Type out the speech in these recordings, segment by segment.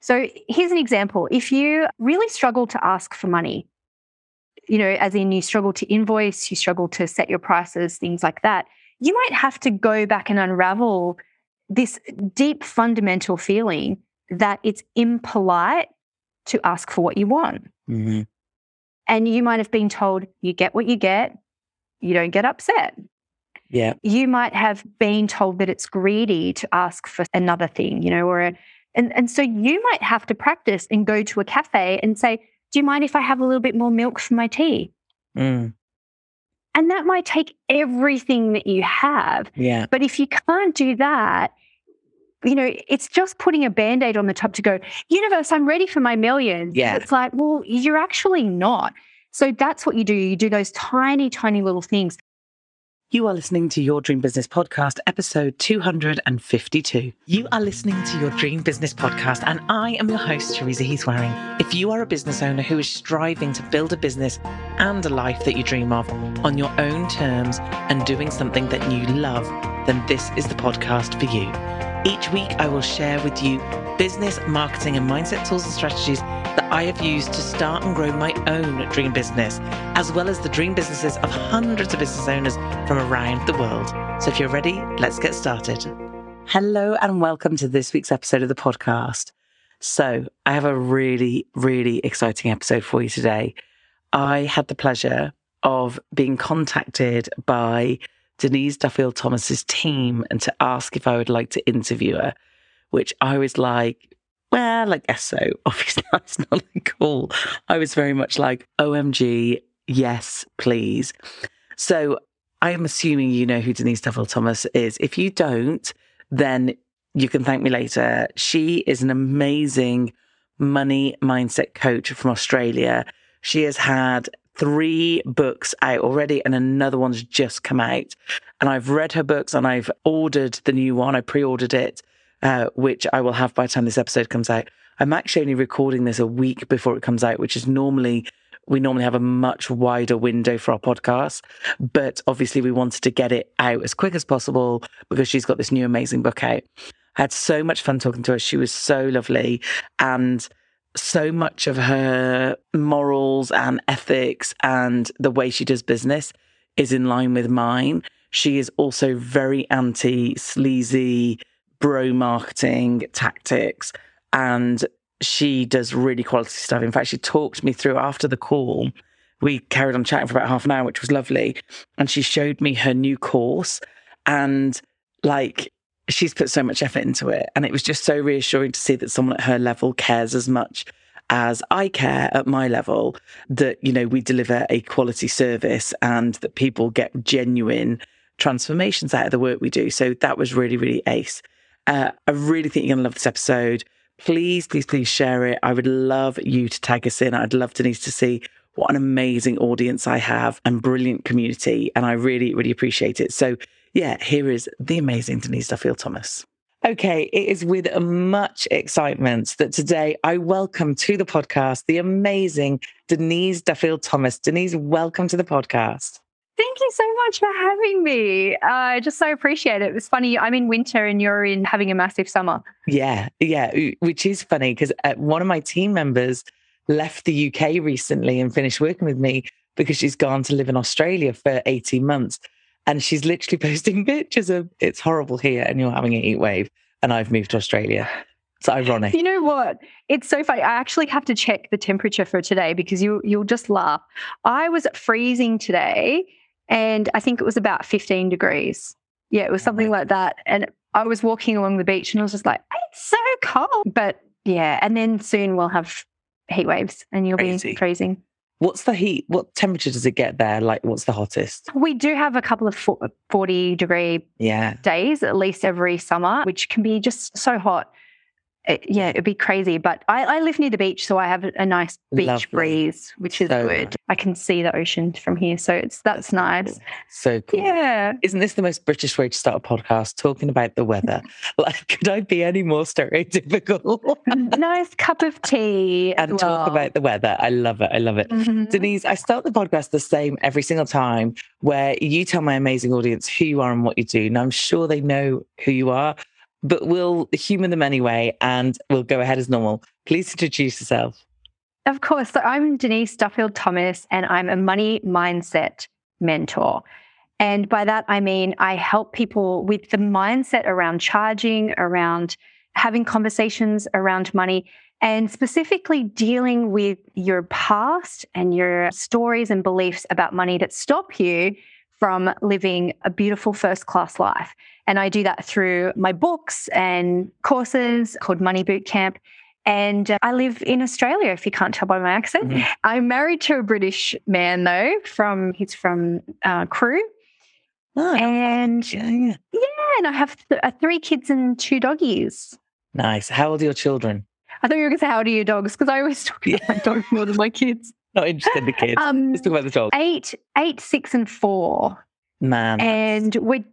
So here's an example. If you really struggle to ask for money, you know, as in you struggle to invoice, you struggle to set your prices, things like that, you might have to go back and unravel this deep fundamental feeling that it's impolite to ask for what you want. Mm-hmm. And you might have been told, you get what you get, you don't get upset. Yeah. You might have been told that it's greedy to ask for another thing, you know, or a, and, and so you might have to practice and go to a cafe and say, Do you mind if I have a little bit more milk for my tea? Mm. And that might take everything that you have. Yeah. But if you can't do that, you know, it's just putting a band aid on the top to go, universe, I'm ready for my millions. Yeah. It's like, well, you're actually not. So that's what you do. You do those tiny, tiny little things. You are listening to Your Dream Business Podcast, episode 252. You are listening to Your Dream Business Podcast, and I am your host, Teresa Heath Wareing. If you are a business owner who is striving to build a business and a life that you dream of on your own terms and doing something that you love, then this is the podcast for you. Each week, I will share with you business, marketing, and mindset tools and strategies that I have used to start and grow my own dream business, as well as the dream businesses of hundreds of business owners from around the world. So if you're ready, let's get started. Hello, and welcome to this week's episode of the podcast. So, I have a really, really exciting episode for you today. I had the pleasure of being contacted by Denise Duffield Thomas's team and to ask if I would like to interview her, which I was like, well, like SO. Obviously, that's not cool. I was very much like, OMG, yes, please. So I'm assuming you know who Denise Duffield Thomas is. If you don't, then you can thank me later. She is an amazing money mindset coach from Australia. She has had three books out already, and another one's just come out. And I've read her books and I've ordered the new one. I pre ordered it, uh, which I will have by the time this episode comes out. I'm actually only recording this a week before it comes out, which is normally we normally have a much wider window for our podcast, but obviously we wanted to get it out as quick as possible because she's got this new amazing book out. I had so much fun talking to her. She was so lovely. And so much of her morals and ethics and the way she does business is in line with mine. She is also very anti sleazy bro marketing tactics. And she does really quality stuff. In fact, she talked me through after the call. We carried on chatting for about half an hour, which was lovely. And she showed me her new course. And like, she's put so much effort into it. And it was just so reassuring to see that someone at her level cares as much as I care at my level that, you know, we deliver a quality service and that people get genuine transformations out of the work we do. So that was really, really ace. Uh, I really think you're going to love this episode please, please, please share it. I would love you to tag us in. I'd love Denise to see what an amazing audience I have and brilliant community. And I really, really appreciate it. So, yeah, here is the amazing Denise Duffield Thomas. Okay, it is with much excitement that today I welcome to the podcast the amazing Denise Duffield Thomas. Denise, welcome to the podcast. Thank you so much for having me. I uh, just so appreciate it. It was funny. I'm in winter and you're in having a massive summer. Yeah, yeah, which is funny because uh, one of my team members left the UK recently and finished working with me because she's gone to live in Australia for 18 months. And she's literally posting pictures of it's horrible here and you're having a heat wave. And I've moved to Australia. It's ironic. You know what? It's so funny. I actually have to check the temperature for today because you you'll just laugh. I was freezing today and I think it was about 15 degrees. Yeah, it was oh something like that. And I was walking along the beach and I was just like, it's so cold. But yeah, and then soon we'll have heat waves and you'll Crazy. be freezing. What's the heat? What temperature does it get there? Like, what's the hottest? We do have a couple of 40 degree yeah. days, at least every summer, which can be just so hot it, yeah, it'd be crazy. But I, I, live near the beach, so I have a nice beach Lovely. breeze, which is so good. Nice. I can see the ocean from here, so it's that's, that's nice. Cool. So cool. Yeah. Isn't this the most British way to start a podcast? Talking about the weather. like, could I be any more stereotypical? nice cup of tea and well. talk about the weather. I love it. I love it. Mm-hmm. Denise, I start the podcast the same every single time, where you tell my amazing audience who you are and what you do, and I'm sure they know who you are but we'll humour them anyway and we'll go ahead as normal. Please introduce yourself. Of course. So I'm Denise Duffield Thomas and I'm a money mindset mentor. And by that, I mean I help people with the mindset around charging, around having conversations around money, and specifically dealing with your past and your stories and beliefs about money that stop you from living a beautiful first class life. And I do that through my books and courses called Money Boot Camp. And uh, I live in Australia, if you can't tell by my accent. Mm-hmm. I'm married to a British man, though, from he's from uh, Crewe. Oh, and yeah, yeah. yeah, and I have th- uh, three kids and two doggies. Nice. How old are your children? I thought you were going to say, how old are your dogs? Because I always talk about my dogs more than my kids. Not interested in the kids. Um, Let's talk about the dogs. Eight, eight, six, and four. Man. And we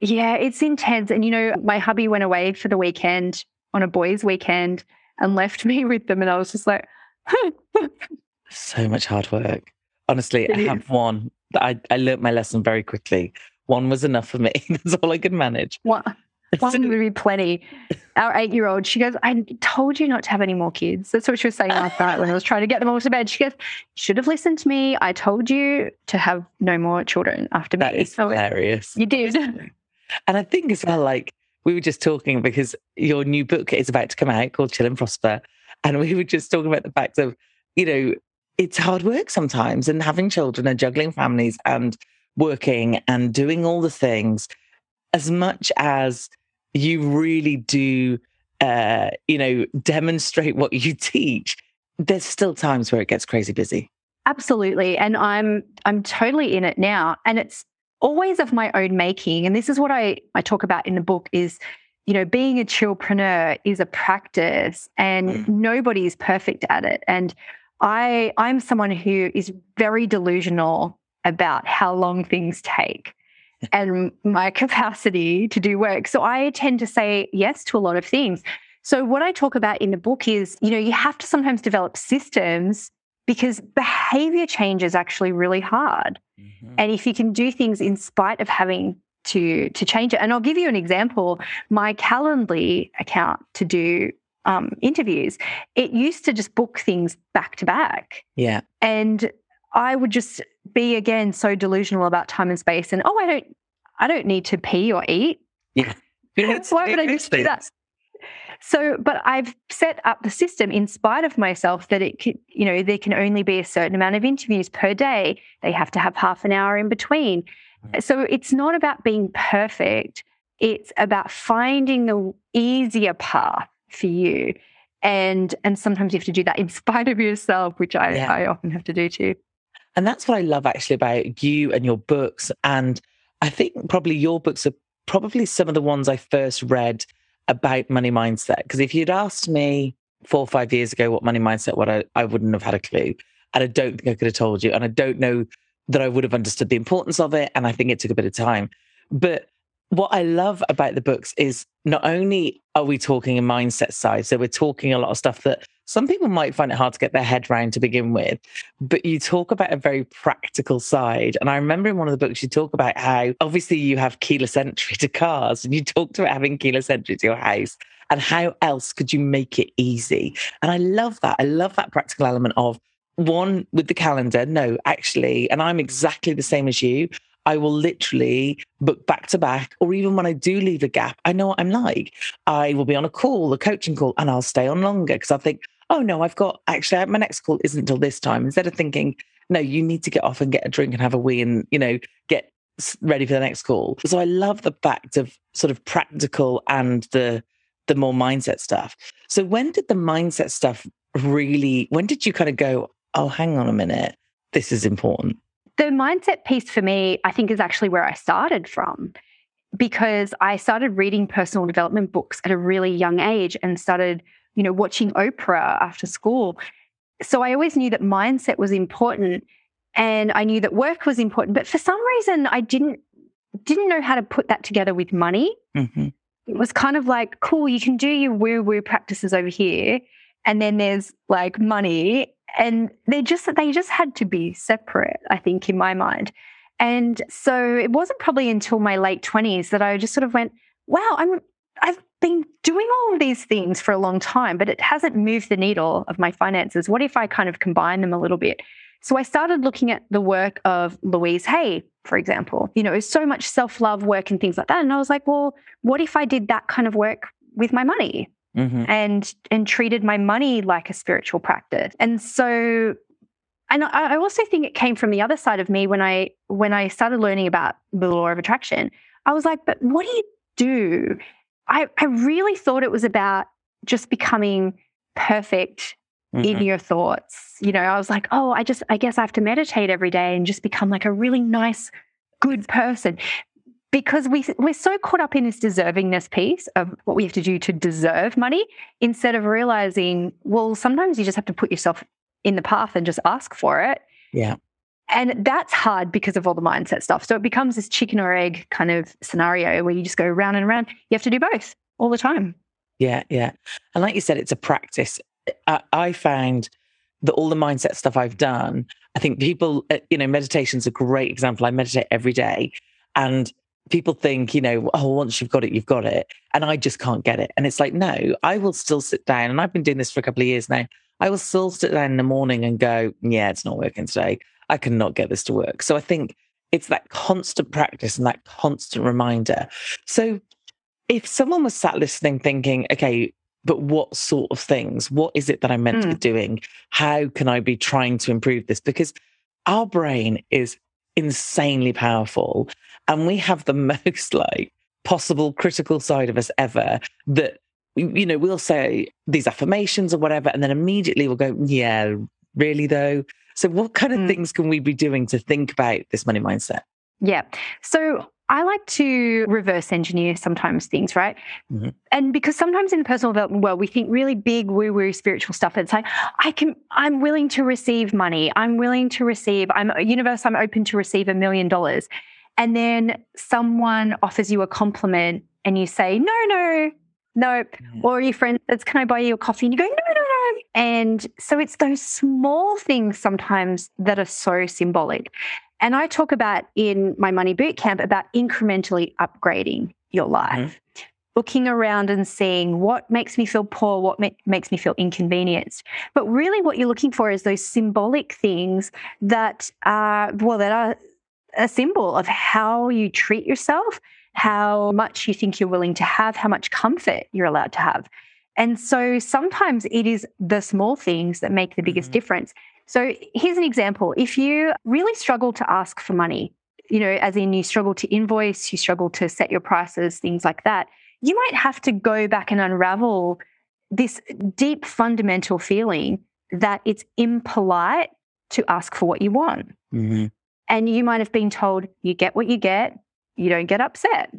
yeah, it's intense. And you know, my hubby went away for the weekend on a boys' weekend and left me with them. And I was just like, so much hard work. Honestly, I have one I, I learned my lesson very quickly. One was enough for me. That's all I could manage. One, one would be plenty. Our eight year old, she goes, I told you not to have any more kids. That's what she was saying last night when I was trying to get them all to bed. She goes, should have listened to me. I told you to have no more children after that me. That is hilarious. You did. And I think as well, like we were just talking because your new book is about to come out called Chill and Prosper. And we were just talking about the fact of, you know, it's hard work sometimes and having children and juggling families and working and doing all the things as much as you really do uh, you know, demonstrate what you teach, there's still times where it gets crazy busy. Absolutely. And I'm I'm totally in it now. And it's always of my own making. And this is what I, I talk about in the book is, you know, being a chillpreneur is a practice and mm. nobody is perfect at it. And I I'm someone who is very delusional about how long things take and my capacity to do work. So I tend to say yes to a lot of things. So what I talk about in the book is, you know, you have to sometimes develop systems because behavior change is actually really hard. Mm-hmm. And if you can do things in spite of having to to change it, and I'll give you an example. My Calendly account to do um, interviews, it used to just book things back to back. Yeah, and I would just be again so delusional about time and space, and oh, I don't, I don't need to pee or eat. Yeah, why would I just do that? So, but I've set up the system in spite of myself that it could, you know, there can only be a certain amount of interviews per day. They have to have half an hour in between. Mm. So it's not about being perfect. It's about finding the easier path for you. And and sometimes you have to do that in spite of yourself, which I, yeah. I often have to do too. And that's what I love actually about you and your books. And I think probably your books are probably some of the ones I first read about money mindset. Because if you'd asked me four or five years ago what money mindset what I, I wouldn't have had a clue. And I don't think I could have told you. And I don't know that I would have understood the importance of it. And I think it took a bit of time. But what I love about the books is not only are we talking a mindset side, so we're talking a lot of stuff that some people might find it hard to get their head around to begin with, but you talk about a very practical side. And I remember in one of the books, you talk about how obviously you have keyless entry to cars, and you talked about having keyless entry to your house and how else could you make it easy. And I love that. I love that practical element of one with the calendar. No, actually, and I'm exactly the same as you. I will literally book back to back, or even when I do leave a gap, I know what I'm like. I will be on a call, a coaching call, and I'll stay on longer because I think, oh no, I've got actually my next call isn't until this time. Instead of thinking, no, you need to get off and get a drink and have a wee and, you know, get ready for the next call. So I love the fact of sort of practical and the the more mindset stuff. So when did the mindset stuff really when did you kind of go, oh, hang on a minute, this is important? The mindset piece for me, I think, is actually where I started from because I started reading personal development books at a really young age and started you know, watching Oprah after school. So I always knew that mindset was important and I knew that work was important, but for some reason I didn't didn't know how to put that together with money. Mm-hmm. It was kind of like, cool, you can do your woo woo practices over here, and then there's like money, and they just they just had to be separate. I think in my mind, and so it wasn't probably until my late twenties that I just sort of went, wow, I'm I've been doing all of these things for a long time, but it hasn't moved the needle of my finances. What if I kind of combine them a little bit? So I started looking at the work of Louise Hay, for example. You know, so much self love work and things like that. And I was like, well, what if I did that kind of work with my money? Mm-hmm. and and treated my money like a spiritual practice. And so and I also think it came from the other side of me when I when I started learning about the law of attraction. I was like, but what do you do I, I really thought it was about just becoming perfect mm-hmm. in your thoughts. You know, I was like, oh, I just, I guess I have to meditate every day and just become like a really nice, good person. Because we, we're so caught up in this deservingness piece of what we have to do to deserve money instead of realizing, well, sometimes you just have to put yourself in the path and just ask for it. Yeah. And that's hard because of all the mindset stuff. So it becomes this chicken or egg kind of scenario where you just go round and around. You have to do both all the time. Yeah, yeah. And like you said, it's a practice. I, I found that all the mindset stuff I've done, I think people, uh, you know, meditation's a great example. I meditate every day. And people think, you know, oh, once you've got it, you've got it. And I just can't get it. And it's like, no, I will still sit down. And I've been doing this for a couple of years now. I will still sit down in the morning and go, yeah, it's not working today. I cannot get this to work. So I think it's that constant practice and that constant reminder. So if someone was sat listening thinking, okay, but what sort of things? What is it that I'm meant mm. to be hmm. doing? How can I be trying to improve this? Because our brain is insanely powerful and we have the most like possible critical side of us ever that you know, we'll say these affirmations or whatever, and then immediately we'll go, yeah, really though. So, what kind of Mm. things can we be doing to think about this money mindset? Yeah. So I like to reverse engineer sometimes things, right? Mhm. And because sometimes in the personal development world, we think really big woo woo spiritual stuff. It's like, I can, I'm willing to receive money. I'm willing to receive, I'm a universe, I'm open to receive a million dollars. And then someone offers you a compliment and you say, no, no, nope. Mhm. Or your friend says, can I buy you a coffee? And you go, no, no, no. And so it's those small things sometimes that are so symbolic. And I talk about in my money boot camp about incrementally upgrading your mm-hmm. life, looking around and seeing what makes me feel poor, what ma- makes me feel inconvenienced. But really, what you're looking for is those symbolic things that are, well, that are a symbol of how you treat yourself, how much you think you're willing to have, how much comfort you're allowed to have. And so sometimes it is the small things that make the biggest Mhm. difference. So here's an example. If you really struggle to ask for money, you know, as in you struggle to invoice, you struggle to set your prices, things like that, you might have to go back and unravel this deep fundamental feeling that it's impolite to ask for what you want. Mhm. And you might have been told you get what you get, you don't get upset.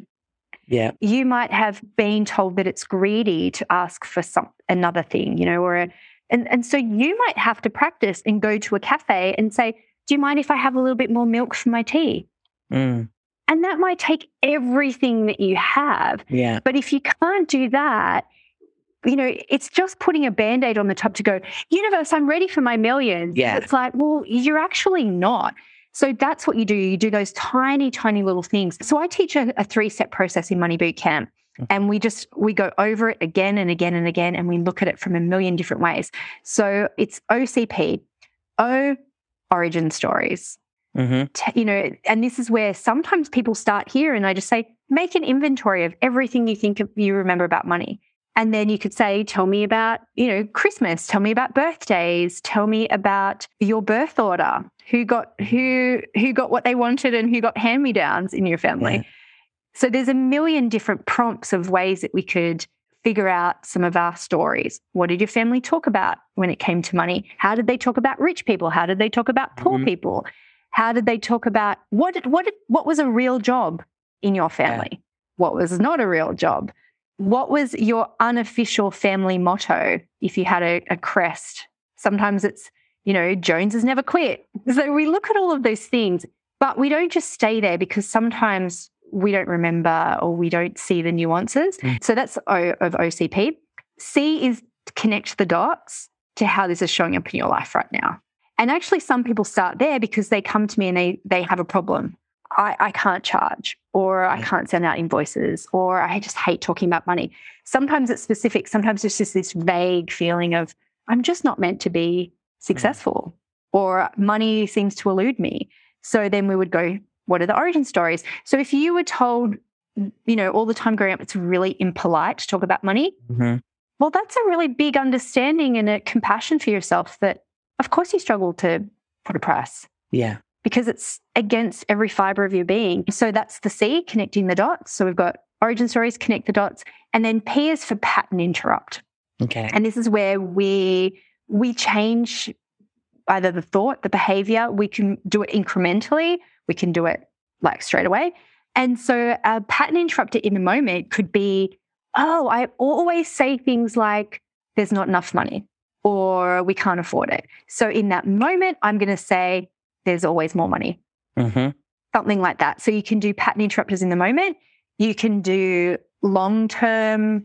Yeah. You might have been told that it's greedy to ask for some another thing, you know, or a, and and so you might have to practice and go to a cafe and say, "Do you mind if I have a little bit more milk for my tea?" Mm. And that might take everything that you have. Yeah. But if you can't do that, you know, it's just putting a band aid on the top to go, universe, I'm ready for my millions. Yeah. It's like, well, you're actually not. So that's what you do. You do those tiny, tiny little things. So I teach a, a three step process in Money Boot Camp. And we just we go over it again and again and again, and we look at it from a million different ways. So it's OCP, O origin stories hmm t- you know, and this is where sometimes people start here and I just say, make an inventory of everything you think of, you remember about money. And then you could say, tell me about, you know, Christmas, tell me about birthdays, tell me about your birth order, who got who who got what they wanted and who got hand-me-downs in your family. Yeah. So there's a million different prompts of ways that we could figure out some of our stories. What did your family talk about when it came to money? How did they talk about rich people? How did they talk about poor Mhm. people? How did they talk about what did, what did, what was a real job in your family? What was not a real job? What was your unofficial family motto if you had a, a crest? Sometimes it's, you know, Jones has never quit. So we look at all of those things, but we don't just stay there because sometimes we don't remember or we don't see the nuances. Mm. So that's O of OCP. C is connect the dots to how this is showing up in your life right now. And actually, some people start there because they come to me and they they have a problem. I, I can't charge, or I can't send out invoices, or I just hate talking about money. Sometimes it's specific. Sometimes it's just this vague feeling of I'm just not meant to be successful, or money seems to elude me. So then we would go, what are the origin stories? So if you were told, you know, all the time growing up, it's really impolite to talk about money, hmm well, that's a really big understanding and a compassion for yourself that, of course, you struggle to put a price Yeah. Because it's against every fiber of your being. So that's the C, connecting the dots. So we've got origin stories, connect the dots. And then P is for pattern interrupt. Okay. And this is where we we change either the thought, the behavior. We can do it incrementally. We can do it like straight away. And so a pattern interrupter in the moment could be, oh, I always say things like, there's not enough money or we can't afford it. So in that moment, I'm going to say, there's always more money hmm something like that. So you can do pattern interrupters in the moment. You can do long term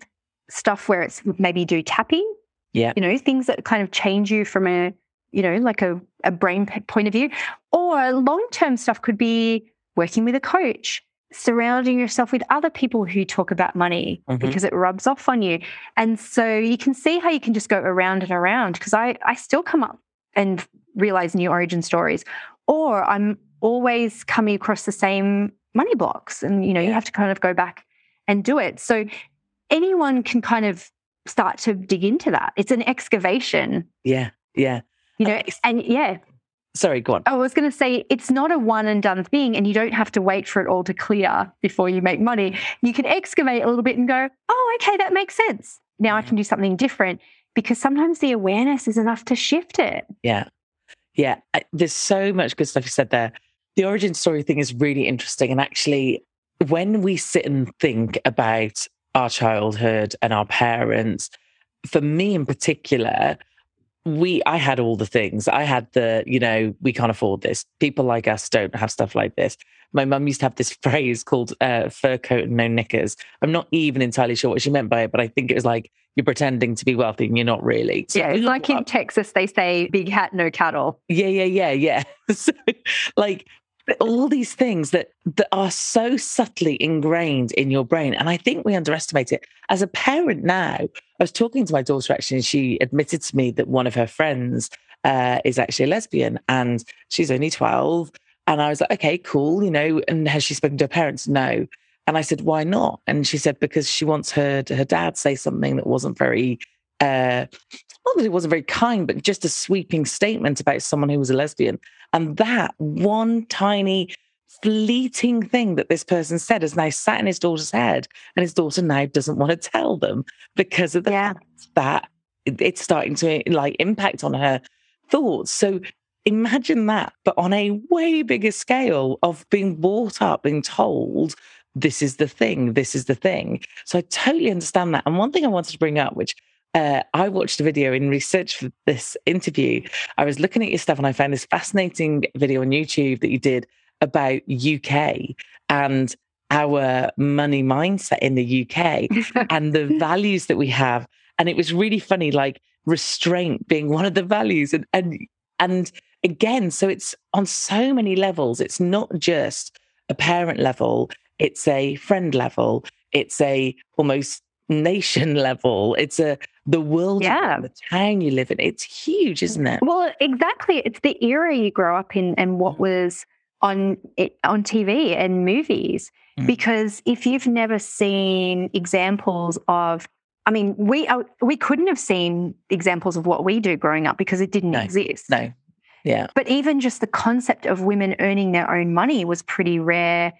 stuff where it's maybe do tapping. Yeah. You know, things that kind of change you from a, you know, like a, a brain point of view. Or long term stuff could be working with a coach, surrounding yourself with other people who talk about money Mhm. because it rubs off on you. And so you can see how you can just go around and around because I, I still come up and realize new origin stories. Or I'm always coming across the same money blocks. And, you know, you have to kind of go back and do it. So anyone can kind of start to dig into that. It's an excavation, Yeah. Yeah. you know, and yeah, Sorry, go on. Oh, I was going to say it's not a one and done thing, and you don't have to wait for it all to clear before you make money. You can excavate a little bit and go, oh, okay, that makes sense. Now I can do something different because sometimes the awareness is enough to shift it. Yeah. Yeah. I, there's so much good stuff you said there. The origin story thing is really interesting. And actually, when we sit and think about our childhood and our parents, for me in particular, we I had all the things. I had the, you know, we can't afford this. People like us don't have stuff like this. My mum used to have this phrase called uh, fur coat and no knickers. I'm not even entirely sure what she meant by it, but I think it was like you're pretending to be wealthy and you're not really. So yeah, it's like in Texas, they say big hat, no cattle. Yeah, yeah, yeah, yeah. so, like all these things that that are so subtly ingrained in your brain and i think we underestimate it as a parent now i was talking to my daughter actually and she admitted to me that one of her friends uh, is actually a lesbian and she's only 12 and i was like okay cool you know and has she spoken to her parents no and i said why not and she said because she wants her her dad say something that wasn't very uh, not that it wasn't very kind, but just a sweeping statement about someone who was a lesbian. And that one tiny fleeting thing that this person said has now sat in his daughter's head, and his daughter now doesn't want to tell them because of the yeah. fact that it's starting to like impact on her thoughts. So imagine that, but on a way bigger scale of being brought up, being told this is the thing, this is the thing. So I totally understand that. And one thing I wanted to bring up, which uh, I watched a video in research for this interview. I was looking at your stuff and I found this fascinating video on YouTube that you did about UK and our money mindset in the UK and the values that we have. And it was really funny, like restraint being one of the values. And and and again, so it's on so many levels. It's not just a parent level, it's a friend level, it's a almost nation level. It's a the world, yeah. the town you live in. It's huge, isn't it? Well, exactly. It's the era you grow up in and what mm. was on on TV and movies. Mm. Because if you've never seen examples of I mean, we uh, we couldn't have seen examples of what we do growing up because it didn't no, exist. No. Yeah. But even just the concept of women earning their own money was pretty rare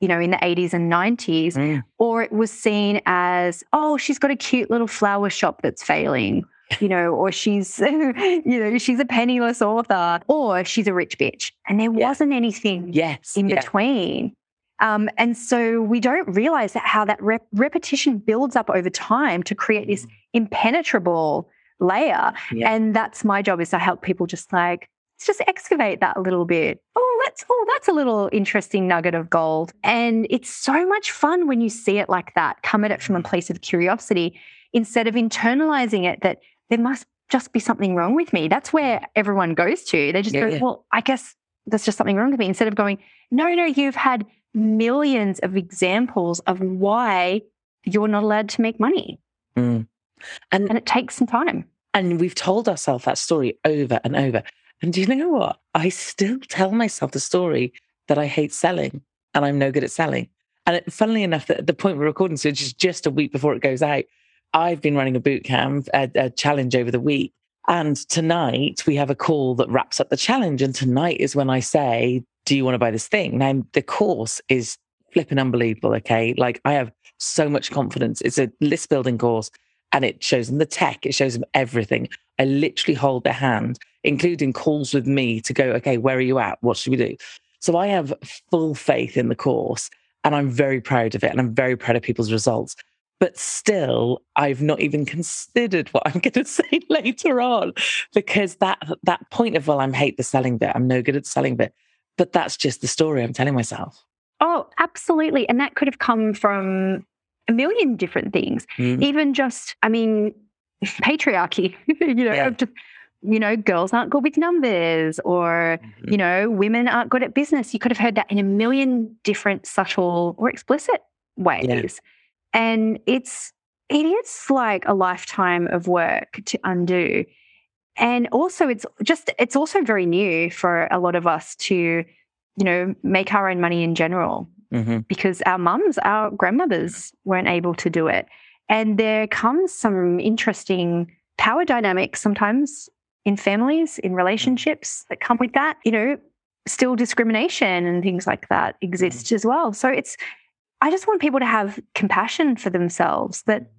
you know, in the 80s and 90s, mm. or it was seen as, oh, she's got a cute little flower shop that's failing, you know, or she's, you know, she's a penniless author, or she's a rich bitch. And there yeah. wasn't anything yes. in yeah. between. Um, and so we don't realize that how that rep- repetition builds up over time to create this mm. impenetrable layer. Yeah. And that's my job is to help people just like, let's just excavate that a little bit. Oh, that's oh, that's a little interesting nugget of gold. And it's so much fun when you see it like that, come at it from a place of curiosity instead of internalizing it that there must just be something wrong with me. That's where everyone goes to. They just yeah, go, yeah. well, I guess there's just something wrong with me. Instead of going, no, no, you've had millions of examples of why you're not allowed to make money. Mm. And, and it takes some time. And we've told ourselves that story over and over. And do you know what? I still tell myself the story that I hate selling and I'm no good at selling. And it, funnily enough, that at the point we're recording, so it's just a week before it goes out, I've been running a boot camp, a, a challenge over the week. And tonight we have a call that wraps up the challenge. And tonight is when I say, Do you want to buy this thing? Now, the course is flipping unbelievable. Okay. Like I have so much confidence. It's a list building course and it shows them the tech, it shows them everything. I literally hold their hand including calls with me to go, okay, where are you at? What should we do? So I have full faith in the course and I'm very proud of it. And I'm very proud of people's results. But still, I've not even considered what I'm going to say later on because that that point of well, I'm hate the selling bit. I'm no good at selling bit. But that's just the story I'm telling myself. Oh, absolutely. And that could have come from a million different things. Mm. Even just, I mean, patriarchy, you know, yeah. just you know, girls aren't good with numbers or, mm-hmm. you know, women aren't good at business. You could have heard that in a million different subtle or explicit ways. Yeah. And it's, it is like a lifetime of work to undo. And also, it's just, it's also very new for a lot of us to, you know, make our own money in general mm-hmm. because our mums, our grandmothers weren't able to do it. And there comes some interesting power dynamics sometimes in families, in mm. relationships that come with that. You know, still discrimination and things like that exist mm. as well. So it's, I just want people to have compassion for themselves that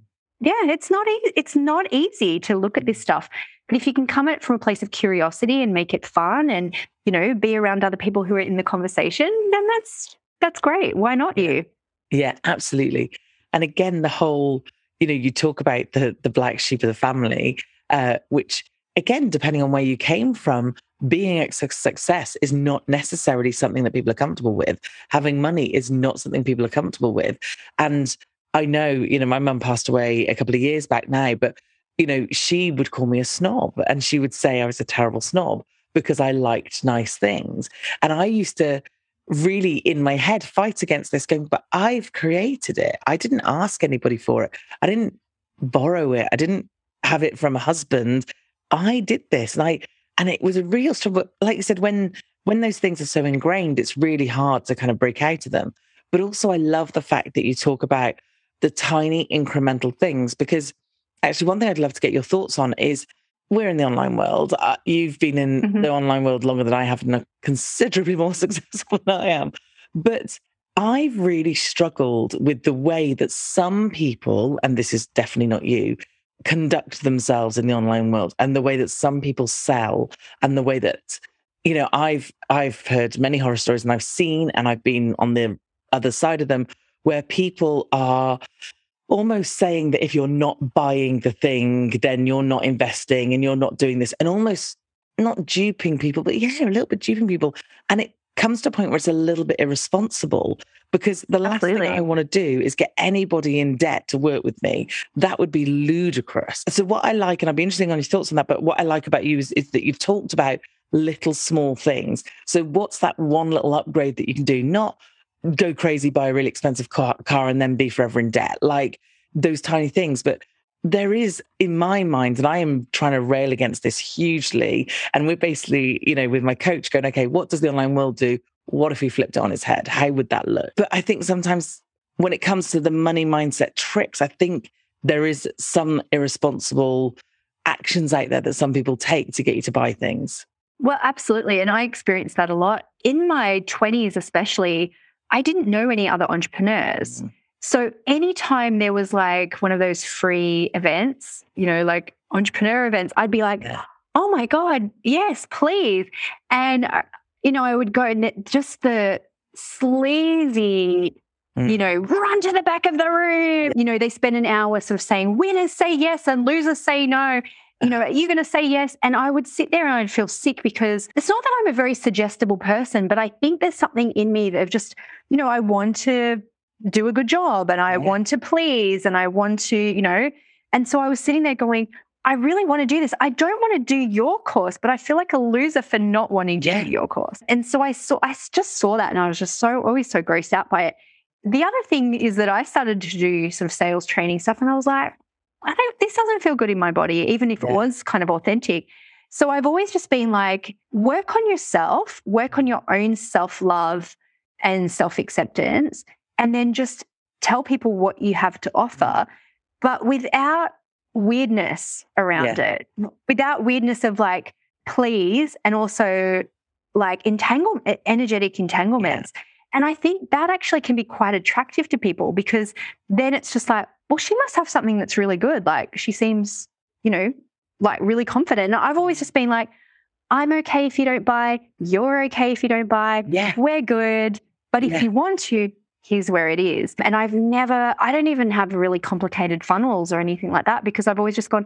Yeah, it's not easy. It's not easy to look at this stuff. But if you can come at it from a place of curiosity and make it fun and, you know, be around other people who are in the conversation, then that's that's great. Why not you? Yeah, absolutely. And again, the whole, you know, you talk about the the black sheep of the family, uh, which again, depending on where you came from, being a success is not necessarily something that people are comfortable with. Having money is not something people are comfortable with. And I know, you know, my mum passed away a couple of years back now, but, you know, she would call me a snob and she would say I was a terrible snob because I liked nice things. And I used to really in my head fight against this going, but I've created it. I didn't ask anybody for it. I didn't borrow it. I didn't have it from a husband. I did this and I and it was a real struggle. Like you said, when when those things are so ingrained, it's really hard to kind of break out of them. But also I love the fact that you talk about the tiny incremental things because actually one thing I'd love to get your thoughts on is we're in the online world. Uh, you've been in mm-hmm. the online world longer than I have and are considerably more successful than I am. But I've really struggled with the way that some people, and this is definitely not you, conduct themselves in the online world and the way that some people sell and the way that you know i've i've heard many horror stories and i've seen and i've been on the other side of them where people are almost saying that if you're not buying the thing, then you're not investing and you're not doing this, and almost not duping people, but yeah, a little bit duping people. And it comes to a point where it's a little bit irresponsible because the last Absolutely. thing I want to do is get anybody in debt to work with me. That would be ludicrous. So, what I like, and I'd be interested on your thoughts on that, but what I like about you is, is that you've talked about little small things. So, what's that one little upgrade that you can do? Not go crazy, buy a really expensive car, car and then be forever in debt. Like those tiny things. But there is in my mind, and I am trying to rail against this hugely. And we're basically, you know, with my coach going, okay, what does the online world do? What if we flipped it on its head? How would that look? But I think sometimes when it comes to the money mindset tricks, I think there is some irresponsible actions out there that some people take to get you to buy things. Well, absolutely. And I experienced that a lot in my 20s, especially. I didn't know any other entrepreneurs. Mm. So anytime there was like one of those free events, you know, like entrepreneur events, I'd be like, oh my God, yes, please. And, uh, you know, I would go and just the sleazy, mm. you know, run to the back of the room. You know, they spend an hour sort of saying, winners say yes and losers say no you know, are you going to say yes? And I would sit there and I'd feel sick because it's not that I'm a very suggestible person, but I think there's something in me that just, you know, I want to do a good job and I yeah. want to please and I want to, you know. And so I was sitting there going, I really want to do this. I don't want to do your course, but I feel like a loser for not wanting to yeah. do your course. And so I saw, I just saw that and I was just so, always so grossed out by it. The other thing is that I started to do sort of sales training stuff and I was like, I don't, this doesn't feel good in my body, even if yeah. it was kind of authentic. So I've always just been like, work on yourself, work on your own self love and self acceptance, and then just tell people what you have to offer, mm. but without weirdness around yeah. it, without weirdness of like, please, and also like entangle energetic entanglements. Yeah. And I think that actually can be quite attractive to people because then it's just like, well, she must have something that's really good. Like she seems, you know, like really confident. And I've always mm. just been like, I'm okay if you don't buy. You're okay if you don't buy. Yeah. We're good. But if yeah. you want to, here's where it is. And I've never, I don't even have really complicated funnels or anything like that because I've always just gone,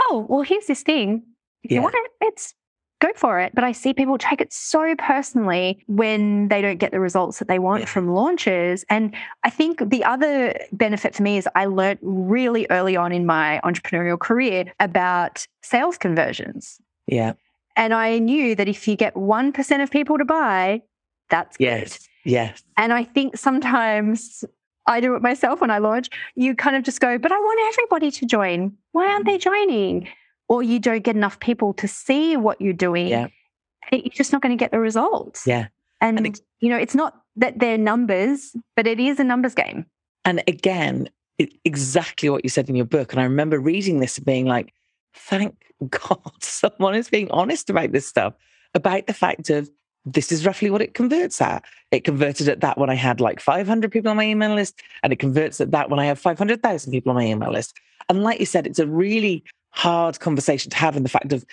oh, well, here's this thing. If yeah. you want it, it's go for it. But I see people take it so personally when they don't get the results that they want yeah. from launches. And I think the other benefit for me is I learned really early on in my entrepreneurial career about sales conversions. Yeah. And I knew that if you get 1% of people to buy, that's yes. Good. Yes. And I think sometimes I do it myself when I launch. You kind of just go, but I want everybody to join. Why aren't they mm-hmm. joining? Or you don't get enough people to see what you're doing. Yeah. You're just not going to get the results. Yeah. And, and you know, it's not that they're numbers, but it is a numbers game. And again, it, exactly what you said in your book. And I remember reading this and being like, thank God someone is being honest about this stuff, about the fact of this is roughly what it converts at. It converted at that when I had like 500 people on my email list, and it converts at that when I have 500,000 people on my email list. And like you said, it's a really hard conversation to have in the fact of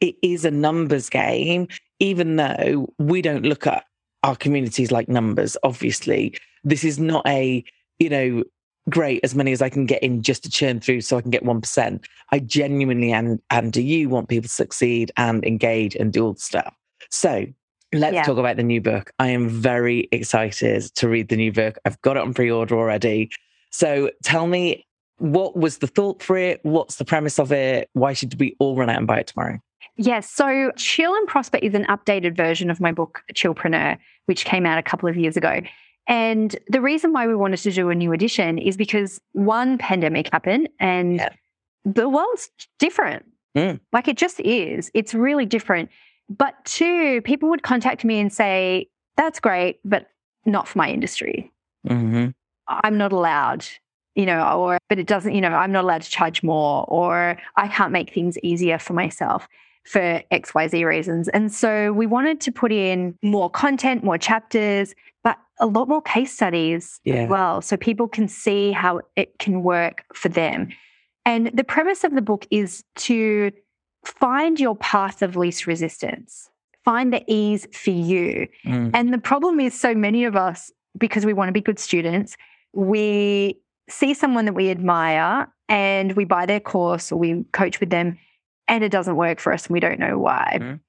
it is a numbers game, even though we don't look at our communities like numbers, obviously. This is not a, you know, great as many as I can get in just to churn through so I can get 1%. I genuinely and, and do you want people to succeed and engage and do all the stuff. So let's yeah. talk about the new book. I am very excited to read the new book. I've got it on pre-order already. So tell me what was the thought for it? What's the premise of it? Why should we all run out and buy it tomorrow? Yes. So Chill and Prosper is an updated version of my book, Chillpreneur, which came out a couple of years ago. And the reason why we wanted to do a new edition is because one pandemic happened and yeah. the world's different. Mm. Like it just is. It's really different. But two, people would contact me and say, that's great, but not for my industry. Mm-hmm. I'm not allowed, you know, or, but it doesn't, you know, I'm not allowed to charge more, or I can't make things easier for myself for XYZ reasons. And so we wanted to put in more content, more chapters, but a lot more case studies yeah. as well. So people can see how it can work for them. And the premise of the book is to find your path of least resistance, find the ease for you. Mm. And the problem is, so many of us, because we want to be good students, we see someone that we admire and we buy their course or we coach with them and it doesn't work for us and we don't know why. Mm.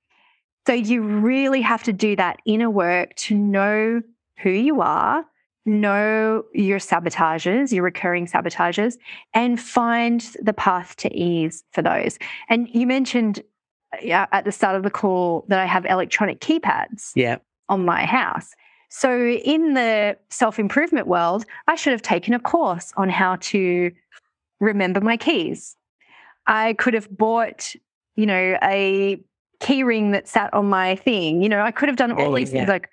So you really have to do that inner work to know who you are, know your sabotages, your recurring sabotages, and find the path to ease for those. And you mentioned uh, yeah, at the start of the call that I have electronic keypads yeah. on my house. So in the self improvement world, I should have taken a course on how to remember my keys I could have bought, you know, a key ring that sat on my thing. You know, I could have done all these yeah. things like,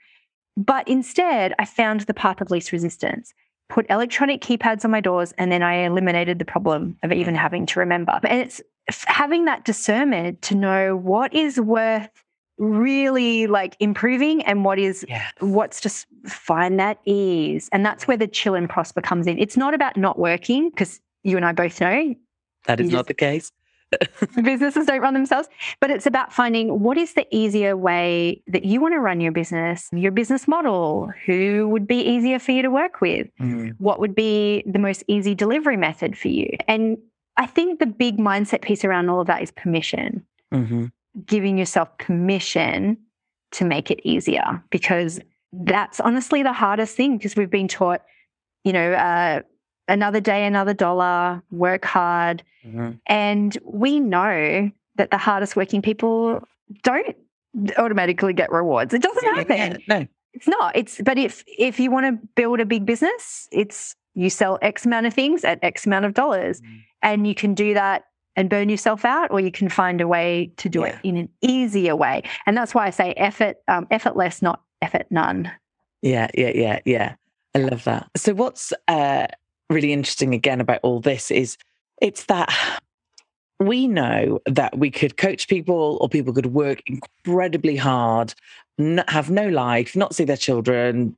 but instead I found the path of least resistance, put electronic keypads on my doors, and then I eliminated the problem of even having to remember. And it's having that discernment to know what is worth really like improving and what is yeah. what's just find that ease and that's where the chill and prosper comes in it's not about not working because you and i both know that is not the case. businesses don't run themselves, but it's about finding what is the easier way that you want to run your business, your business model, who would be easier for you to work with, mm. what would be the most easy delivery method for you. And I think the big mindset piece around all of that is permission, mm-hmm. giving yourself permission to make it easier, because that's honestly the hardest thing because we've been taught, you know, uh, another day, another dollar, work hard. Mm-hmm. And we know that the hardest working people don't automatically get rewards. It doesn't happen. Yeah, no. It's not. It's but if if you want to build a big business, it's you sell X amount of things at X amount of dollars. Mm. And you can do that and burn yourself out, or you can find a way to do yeah. it in an easier way. And that's why I say effort, um, effortless, not effort none. Yeah, yeah, yeah, yeah. I love that. So what's uh really interesting again about all this is it's that we know that we could coach people or people could work incredibly hard, have no life, not see their children,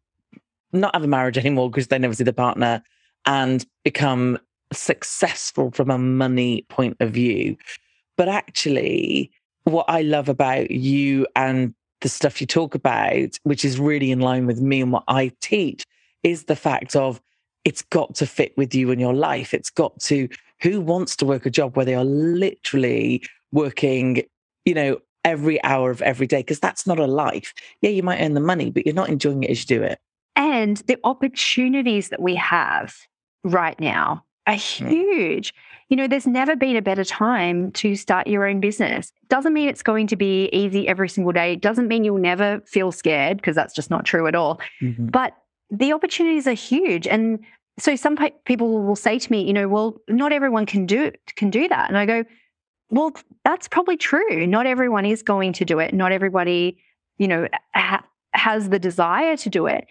not have a marriage anymore because they never see the partner, and become successful from a money point of view. But actually, what I love about you and the stuff you talk about, which is really in line with me and what I teach, is the fact of it's got to fit with you and your life. It's got to, who wants to work a job where they are literally working, you know, every hour of every day? Because that's not a life. Yeah, you might earn the money, but you're not enjoying it as you do it. And the opportunities that we have right now are hmm. huge. You know, there's never been a better time to start your own business. Doesn't mean it's going to be easy every single day. Doesn't mean you'll never feel scared because that's just not true at all. Mm-hmm. But the opportunities are huge. And so some people will say to me, you know, well, not everyone can do can do that, and I go, well, that's probably true. Not everyone is going to do it. Not everybody, you know, ha- has the desire to do it.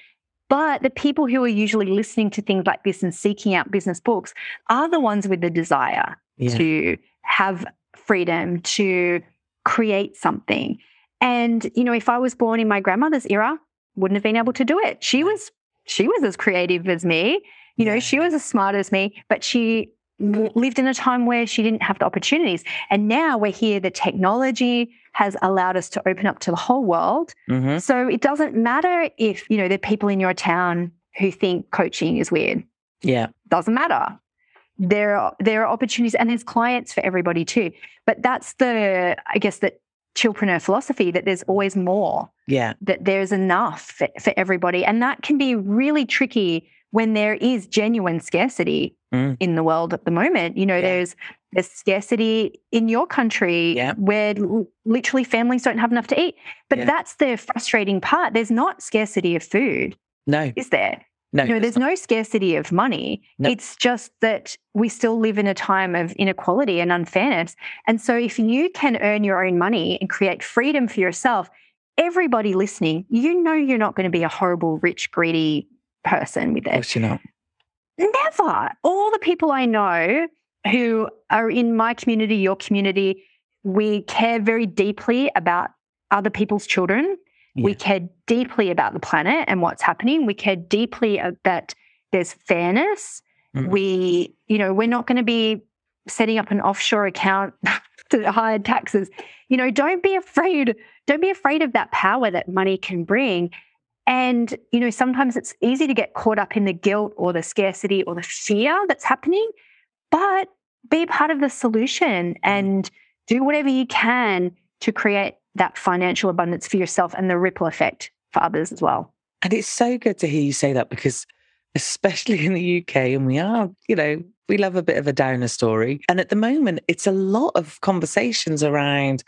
But the people who are usually listening to things like this and seeking out business books are the ones with the desire yeah. to have freedom, to create something. And, you know, if I was born in my grandmother's era, wouldn't have been able to do it. She was she was as creative as me. You know, she was as smart as me, but she lived in a time where she didn't have the opportunities. And now we're here, the technology has allowed us to open up to the whole world. Mhm. So it doesn't matter if, you know, the people in your town who think coaching is weird. Yeah. Doesn't matter. There are there are opportunities and there's clients for everybody too. But that's the I guess that chillpreneur philosophy that there's always more Yeah. that there's enough for, for everybody. And that can be really tricky when there is genuine scarcity Mm. in the world at the moment. You know, Yeah. there's there's scarcity in your country Yeah. where l- literally families don't have enough to eat. But Yeah. that's the frustrating part. There's not scarcity of food, No. is there? No. No, there's no scarcity of money. No. It's just that we still live in a time of inequality and unfairness. And so, if you can earn your own money and create freedom for yourself, everybody listening, you know you're not going to be a horrible, rich, greedy person with Of it. course you're not. Never. All the people I know who are in my community, your community, we care very deeply about other people's children. We care deeply about the planet and what's happening. We care deeply that there's fairness. Mhm. We, you know, we're not going to be setting up an offshore account to hide taxes. You know, don't be afraid. Don't be afraid of that power that money can bring. And, you know, sometimes it's easy to get caught up in the guilt or the scarcity or the fear that's happening, but be part of the solution and do whatever you can to create that financial abundance for yourself and the ripple effect for others as well. And it's so good to hear you say that because, especially in the UK, and we are, you know, we love a bit of a downer story. And at the moment, it's a lot of conversations around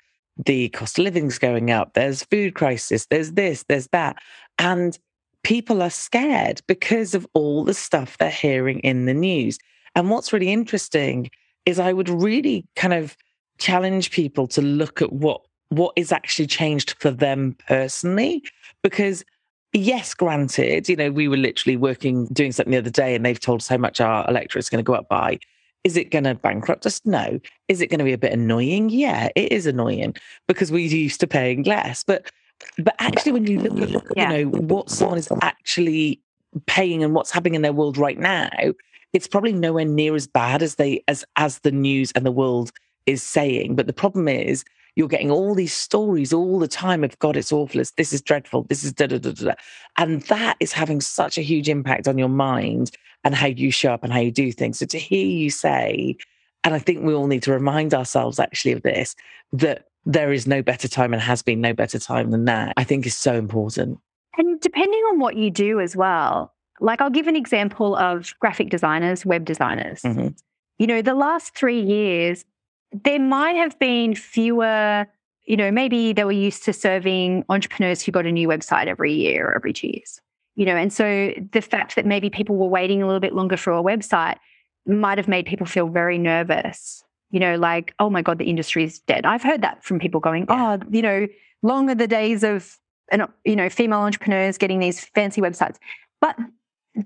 the cost of living's going up, there's food crisis, there's this, there's that. And people are scared because of all the stuff they're hearing in the news. And what's really interesting is I would really kind of challenge people to look at what what is actually changed for them personally because yes granted you know we were literally working doing something the other day and they've told us how much our electorate is going to go up by. Is it going to bankrupt us? No. Is it going to be a bit annoying? Yeah it is annoying because we're used to paying less. But but actually when you look at Yeah. you know what someone is actually paying and what's happening in their world right now it's probably nowhere near as bad as they as as the news and the world is saying. But the problem is you're getting all these stories all the time of God, it's awful, it's, this is dreadful, this is da da da da. da." And that is having such a huge impact on your mind and how you show up and how you do things. So to hear you say, and I think we all need to remind ourselves actually of this, that there is no better time and has been no better time than that, I think is so important. And depending on what you do as well, like I'll give an example of graphic designers, web designers. Mhm. You know, the last three years, there might have been fewer, you know, maybe they were used to serving entrepreneurs who got a new website every year or every two years. You know, and so the fact that maybe people were waiting a little bit longer for a website might have made people feel very nervous. You know, like, oh my God, the industry is dead. I've heard that from people going, Yeah. oh, you know, long are the days of, and you know, female entrepreneurs getting these fancy websites. But,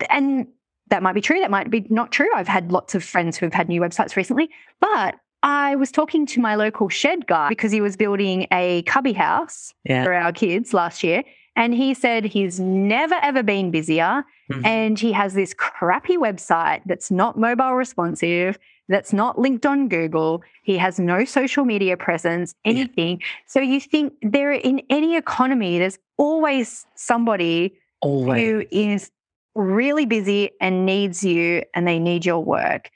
and that might be true. That might be not true. I've had lots of friends who have had new websites recently. But I was talking to my local shed guy because he was building a cubby house Yeah. for our kids last year. And he said he's never, ever been busier. Mhm. And he has this crappy website that's not mobile responsive, that's not linked on Google. He has no social media presence, Yeah. anything. So you think there in any economy, there's always somebody Always. who is really busy and needs you and they need your work.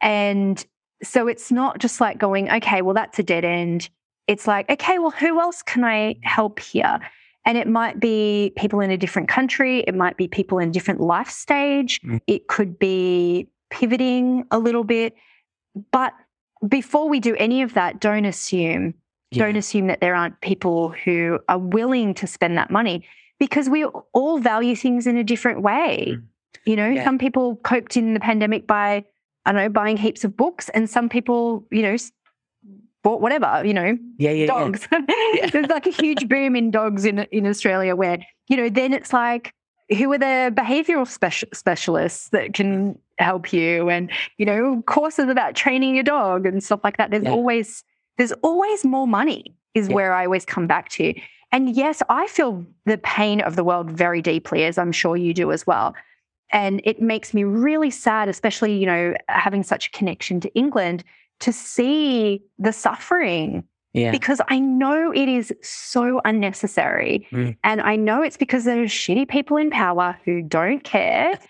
And so it's not just like going, okay, well, that's a dead end. It's like, okay, well, who else can I help here? And it might be people in a different country, it might be people in a different life stage, Mm. it could be pivoting a little bit. But before we do any of that, don't assume Yeah. don't assume that there aren't people who are willing to spend that money because we all value things in a different way. Mm. You know, Yeah. some people coped in the pandemic by, I don't know, buying heaps of books, and some people, you know, bought whatever, you know, Yeah, yeah, yeah. dogs. There's like a huge boom in dogs in in Australia where, you know, then it's like, who are the behavioral special, specialists that can help you and, you know, courses about training your dog and stuff like that. There's Yeah. always there's always more money is Yeah. where I always come back to. And yes, I feel the pain of the world very deeply, as I'm sure you do as well. And it makes me really sad, especially, you know, having such a connection to England, to see the suffering Yeah. because I know it is so unnecessary. Mm. And I know it's because there are shitty people in power who don't care.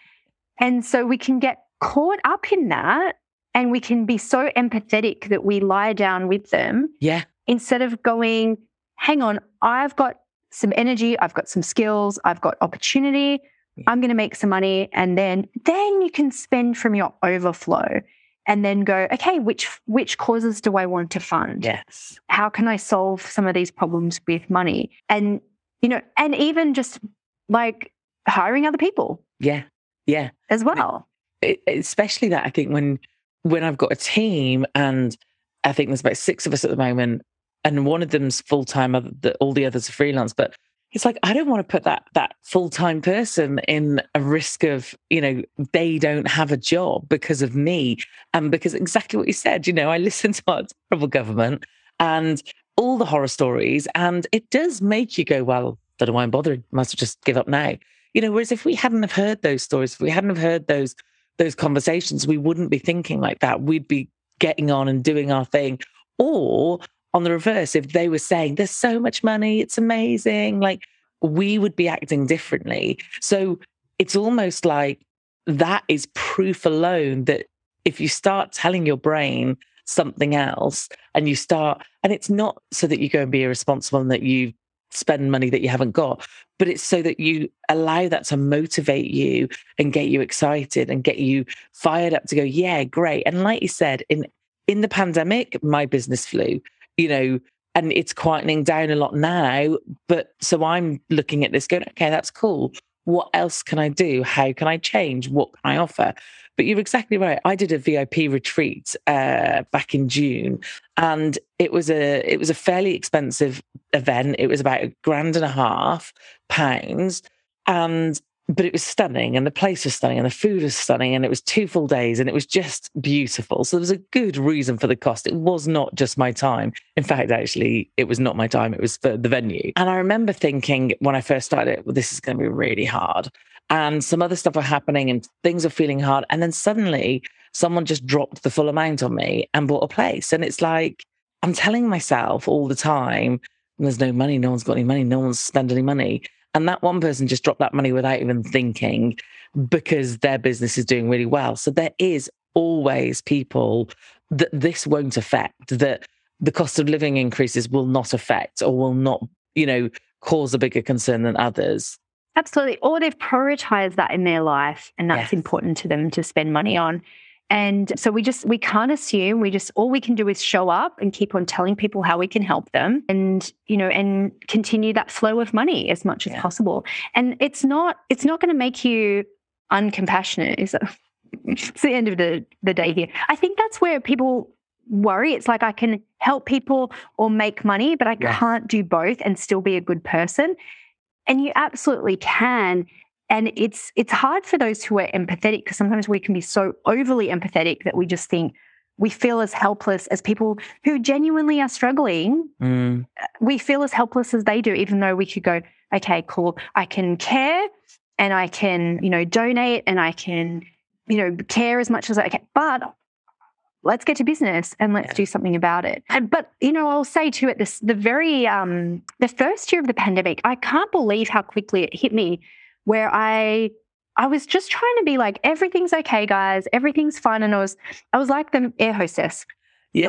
And so we can get caught up in that and we can be so empathetic that we lie down with them Yeah. instead of going, hang on, I've got some energy, I've got some skills, I've got opportunity. I'm going to make some money and then then you can spend from your overflow and then go, okay, which which causes do I want to fund? Yes. how can I solve some of these problems with money? And, you know, and even just like hiring other people Yeah. Yeah. as well. it, especially that I think when when I've got a team and I think there's about six of us at the moment, and one of them's full time, all the others are freelance. But it's like I don't want to put that that full time person in a risk of you know they don't have a job because of me and because exactly what you said. You know, I listen to our terrible government and all the horror stories, and it does make you go, well, I don't know why I'm bothering. As well just give up now. You know, whereas if we hadn't have heard those stories, if we hadn't have heard those those conversations, we wouldn't be thinking like that. We'd be getting on and doing our thing. Or on the reverse, if they were saying, there's so much money, it's amazing, like we would be acting differently. So it's almost like that is proof alone that if you start telling your brain something else and you start, and it's not so that you go and be irresponsible and that you spend money that you haven't got, but it's so that you allow that to motivate you and get you excited and get you fired up to go, yeah, great. And like you said, in in the pandemic, my business flew, you know, and it's quietening down a lot now. But so I'm looking at this going, okay, that's cool. What else can I do? How can I change? What can I offer? But you're exactly right. I did a VIP retreat uh, back in June, and it was a it was a fairly expensive event. It was about a grand and a half pounds, and but it was stunning, and the place was stunning, and the food was stunning, and it was two full days, and it was just beautiful. So there was a good reason for the cost. It was not just my time. In fact, actually, it was not my time. It was for the venue. And I remember thinking when I first started, well, this is going to be really hard and some other stuff are happening and things are feeling hard. And then suddenly someone just dropped the full amount on me and bought a place. And it's like, I'm telling myself all the time, there's no money, no one's got any money, no one's spent any money. And that one person just dropped that money without even thinking because their business is doing really well. So there is always people that this won't affect, that the cost of living increases will not affect or will not, you know, cause a bigger concern than others. Absolutely. Or they've prioritized that in their life and that's Yes. important to them to spend money on. And so we just we can't assume we just all we can do is show up and keep on telling people how we can help them and you know and continue that flow of money as much as possible. And it's not it's not going to make you uncompassionate. Is it? It's the end of the, the day here. I think that's where people worry. It's like I can help people or make money, but I Yes. can't do both and still be a good person. And you absolutely can. And it's it's hard for those who are empathetic because sometimes we can be so overly empathetic that we just think we feel as helpless as people who genuinely are struggling. Mm, We feel as helpless as they do, even though we could go, okay, cool, I can care and I can, you know, donate and I can, you know, care as much as I can. But let's get to business and let's Yeah. do something about it. And, but you know, I'll say too at this the very um the first year of the pandemic, I can't believe how quickly it hit me where I I was just trying to be like, everything's okay, guys, everything's fine. And I was I was like the air hostess. yeah.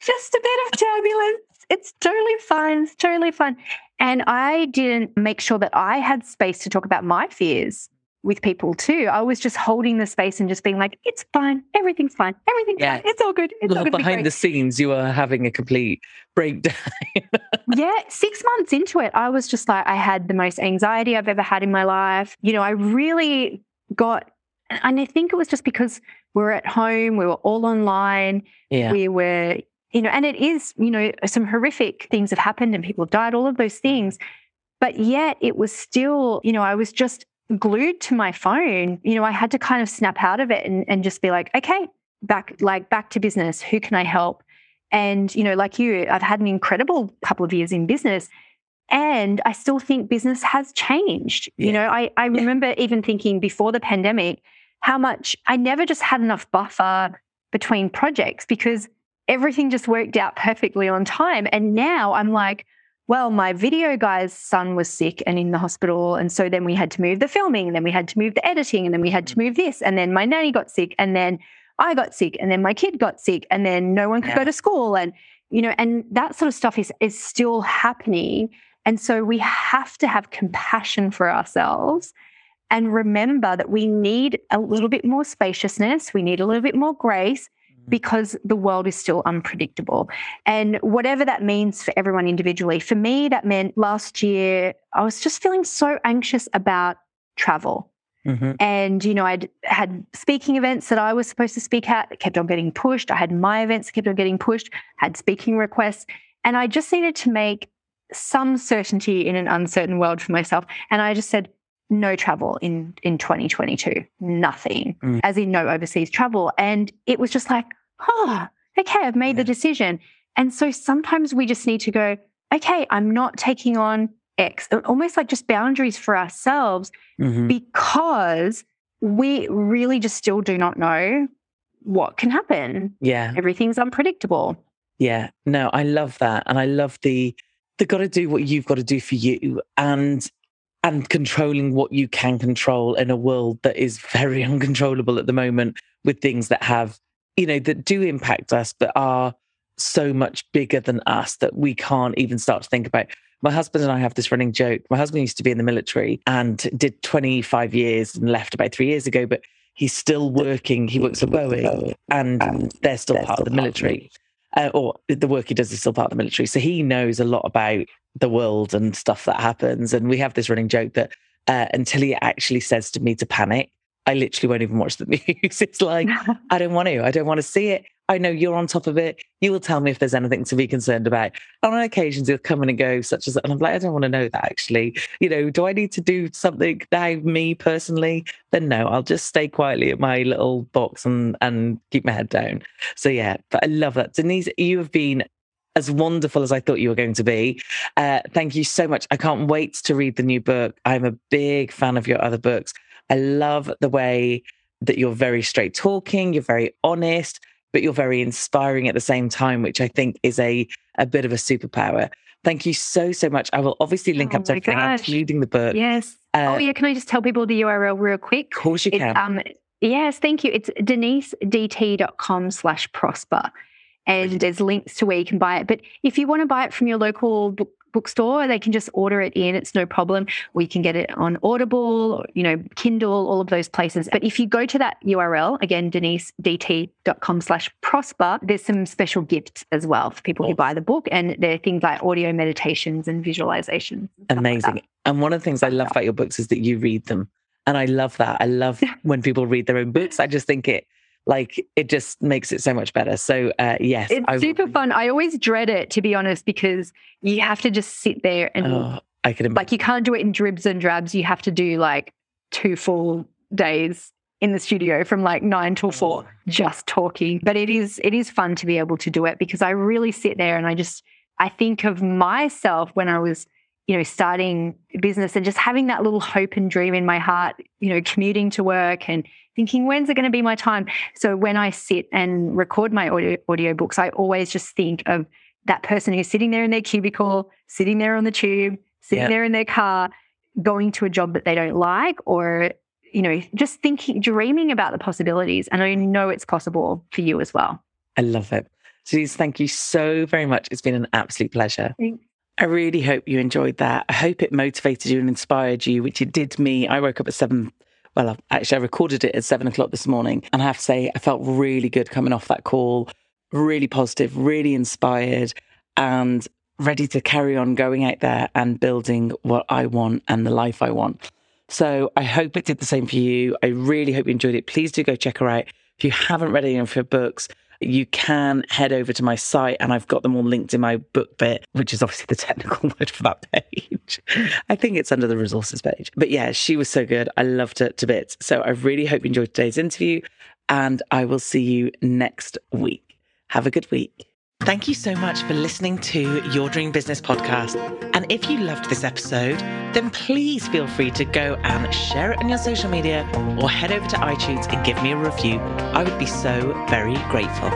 Just a bit of turbulence. It's totally fine. It's totally fine. And I didn't make sure that I had space to talk about my fears with people too. I was just holding the space and just being like, it's fine. Everything's fine. Everything's Yeah. fine. It's all good. It's all good. behind the scenes, you are having a complete breakdown. yeah, six months into it, I was just like, I had the most anxiety I've ever had in my life. You know, I really got, and I think it was just because we were at home, we were all online, yeah. we were, you know, and it is, you know, some horrific things have happened and people have died, all of those things. But yet it was still, you know, I was just glued to my phone. You know, I had to kind of snap out of it and, and just be like, okay, back, like back to business. Who can I help? And, you know, like you, I've had an incredible couple of years in business. And I still think business has changed. You know, I, I remember even thinking before the pandemic how much I never just had enough buffer between projects because everything just worked out perfectly on time. And now I'm like, well, my video guy's son was sick and in the hospital. And so then we had to move the filming, and then we had to move the editing, and then we had to mm. move this. And then my nanny got sick, and then I got sick, and then my kid got sick, and then no one could yeah. go to school. And, you know, and that sort of stuff is, is still happening. And so we have to have compassion for ourselves and remember that we need a little bit more spaciousness, we need a little bit more grace. Because the world is still unpredictable. And whatever that means for everyone individually, for me, that meant last year, I was just feeling so anxious about travel. Mm-hmm. And, you know, I'd had speaking events that I was supposed to speak at that kept on getting pushed. I had my events that kept on getting pushed, had speaking requests. And I just needed to make some certainty in an uncertain world for myself. And I just said, no travel in in 2022 nothing. Mm. as in no overseas travel. And it was just like oh okay i've made yeah. the decision. And so sometimes we just need to go okay i'm not taking on x. Almost like just boundaries for ourselves mm-hmm. because we really just still do not know what can happen. Yeah. Everything's unpredictable. Yeah. No i love that. And i love the the got to do what you've got to do for you. And and controlling what you can control in a world that is very uncontrollable at the moment with things that have, you know, that do impact us, but are so much bigger than us that we can't even start to think about. My husband and I have this running joke. My husband used to be in the military and did 25 years and left about three years ago, but he's still working. He works at Boeing and they're still part of the military. Uh, or the work he does is still part of the military. So he knows a lot about the world and stuff that happens. And we have this running joke that uh, until he actually says to me to panic, I literally won't even watch the news. It's like, I don't want to. I don't want to see it. I know you're on top of it. You will tell me if there's anything to be concerned about. On occasions, you'll come in and go, such as, and I'm like, I don't want to know that actually. You know, do I need to do something now, me personally? Then no, I'll just stay quietly at my little box and, and keep my head down. So yeah, but I love that. Denise, you have been as wonderful as I thought you were going to be. Uh, thank you so much. I can't wait to read the new book. I'm a big fan of your other books. I love the way that you're very straight talking, you're very honest, but you're very inspiring at the same time, which I think is a, a bit of a superpower. Thank you so, so much. I will obviously link oh up to everything, gosh. including the book. Yes. Uh, oh, yeah. Can I just tell people the URL real quick? Of course you it's, can. Um, yes, thank you. It's denisedt.com slash prosper and there's links to where you can buy it. But if you want to buy it from your local book, bookstore, they can just order it in. It's no problem. We can get it on Audible, or, you know, Kindle, all of those places. But if you go to that URL, again, denisedt.com slash prosper, there's some special gifts as well for people who buy the book. And there are things like audio meditations and visualizations. And Amazing. Like and one of the things I love about your books is that you read them. And I love that. I love when people read their own books. I just think it like it just makes it so much better. So uh, yes, it's I, super fun. I always dread it to be honest because you have to just sit there and oh, I can like you can't do it in dribs and drabs. You have to do like two full days in the studio from like nine till 4 just talking. But it is it is fun to be able to do it because I really sit there and I just I think of myself when I was you know, starting business and just having that little hope and dream in my heart, you know, commuting to work and thinking, when's it going to be my time? So when I sit and record my audio, audio books, I always just think of that person who's sitting there in their cubicle, sitting there on the tube, sitting yep. there in their car, going to a job that they don't like, or, you know, just thinking, dreaming about the possibilities. And I know it's possible for you as well. I love it. Suze, thank you so very much. It's been an absolute pleasure. I really hope you enjoyed that. I hope it motivated you and inspired you, which it did me. I woke up at seven. Well, actually, I recorded it at seven o'clock this morning. And I have to say, I felt really good coming off that call, really positive, really inspired, and ready to carry on going out there and building what I want and the life I want. So I hope it did the same for you. I really hope you enjoyed it. Please do go check her out. If you haven't read any of her books, you can head over to my site and I've got them all linked in my book bit, which is obviously the technical word for that page. I think it's under the resources page. But yeah, she was so good. I loved her to bits. So I really hope you enjoyed today's interview and I will see you next week. Have a good week. Thank you so much for listening to Your Dream Business podcast. And if you loved this episode, then please feel free to go and share it on your social media or head over to iTunes and give me a review. I would be so very grateful.